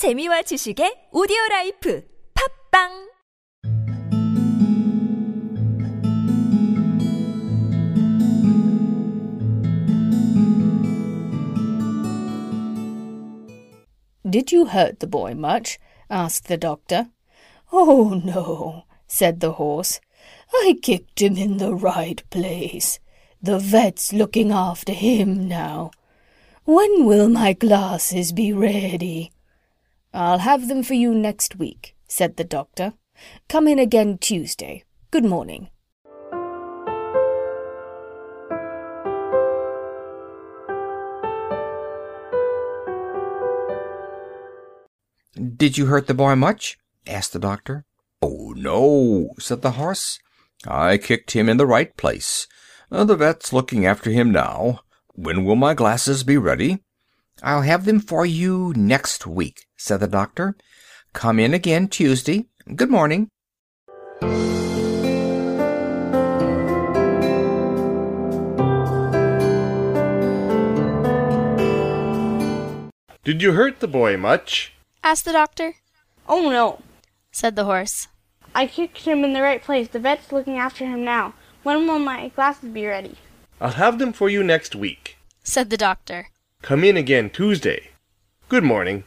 재미와 지식의 오디오 라이프 팝빵 Did you hurt the boy much? asked the doctor. Oh, no, said the horse. I kicked him in the right place. The vet's looking after him now. When will my glasses be ready? I'll have them for you next week, said the doctor. Come in again Tuesday. Good morning. Did you hurt the boy much? asked the doctor. Oh, no, said the horse. I kicked him in the right place. Uh, the vet's looking after him now. When will my glasses be ready? I'll have them for you next week, said the doctor. Come in again Tuesday. Good morning. Did you hurt the boy much? asked the doctor. Oh no, said the horse. I kicked him in the right place. The vet's looking after him now. When will my glasses be ready? I'll have them for you next week, said the doctor. Come in again Tuesday. Good morning.